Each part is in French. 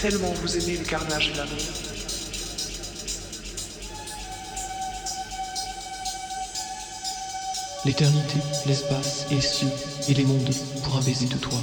Tellement vous aimez le carnage et l'amour. L'éternité, l'espace et cieux et les mondes pour un baiser de toi.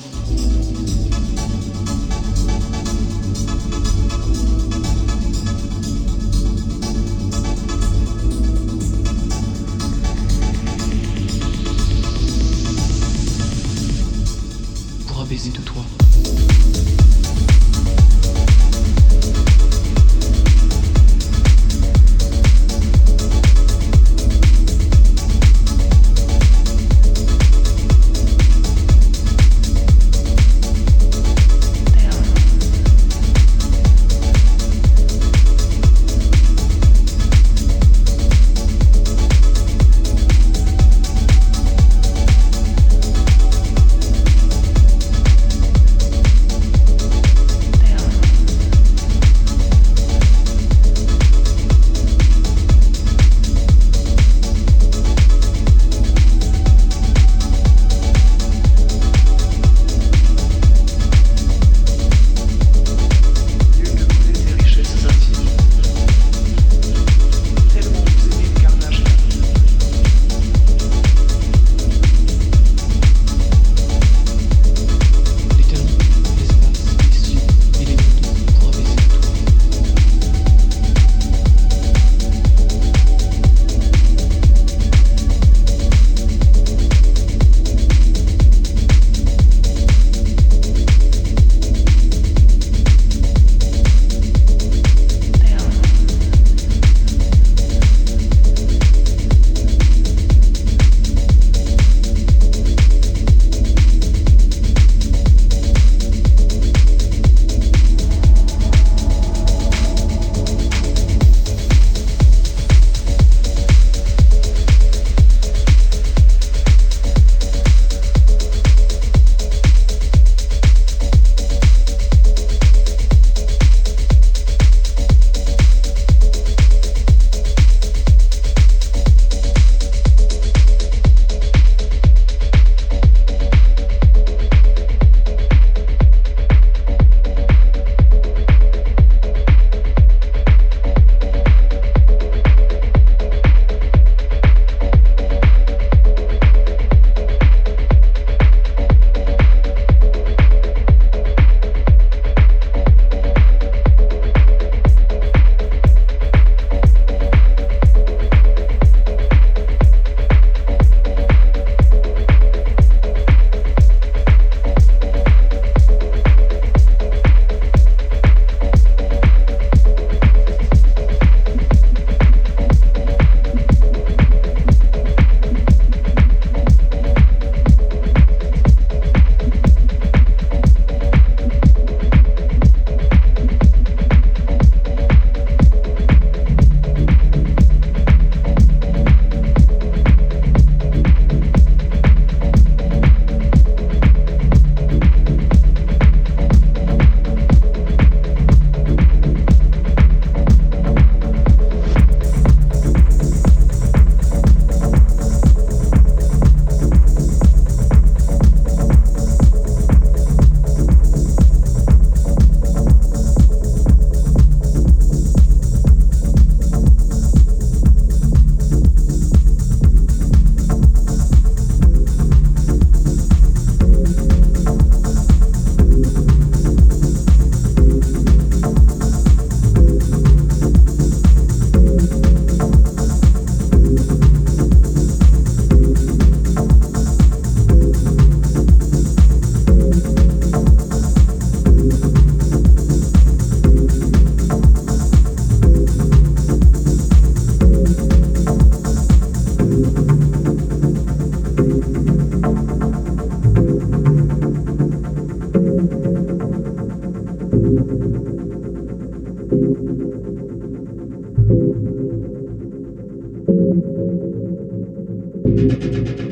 Thank you.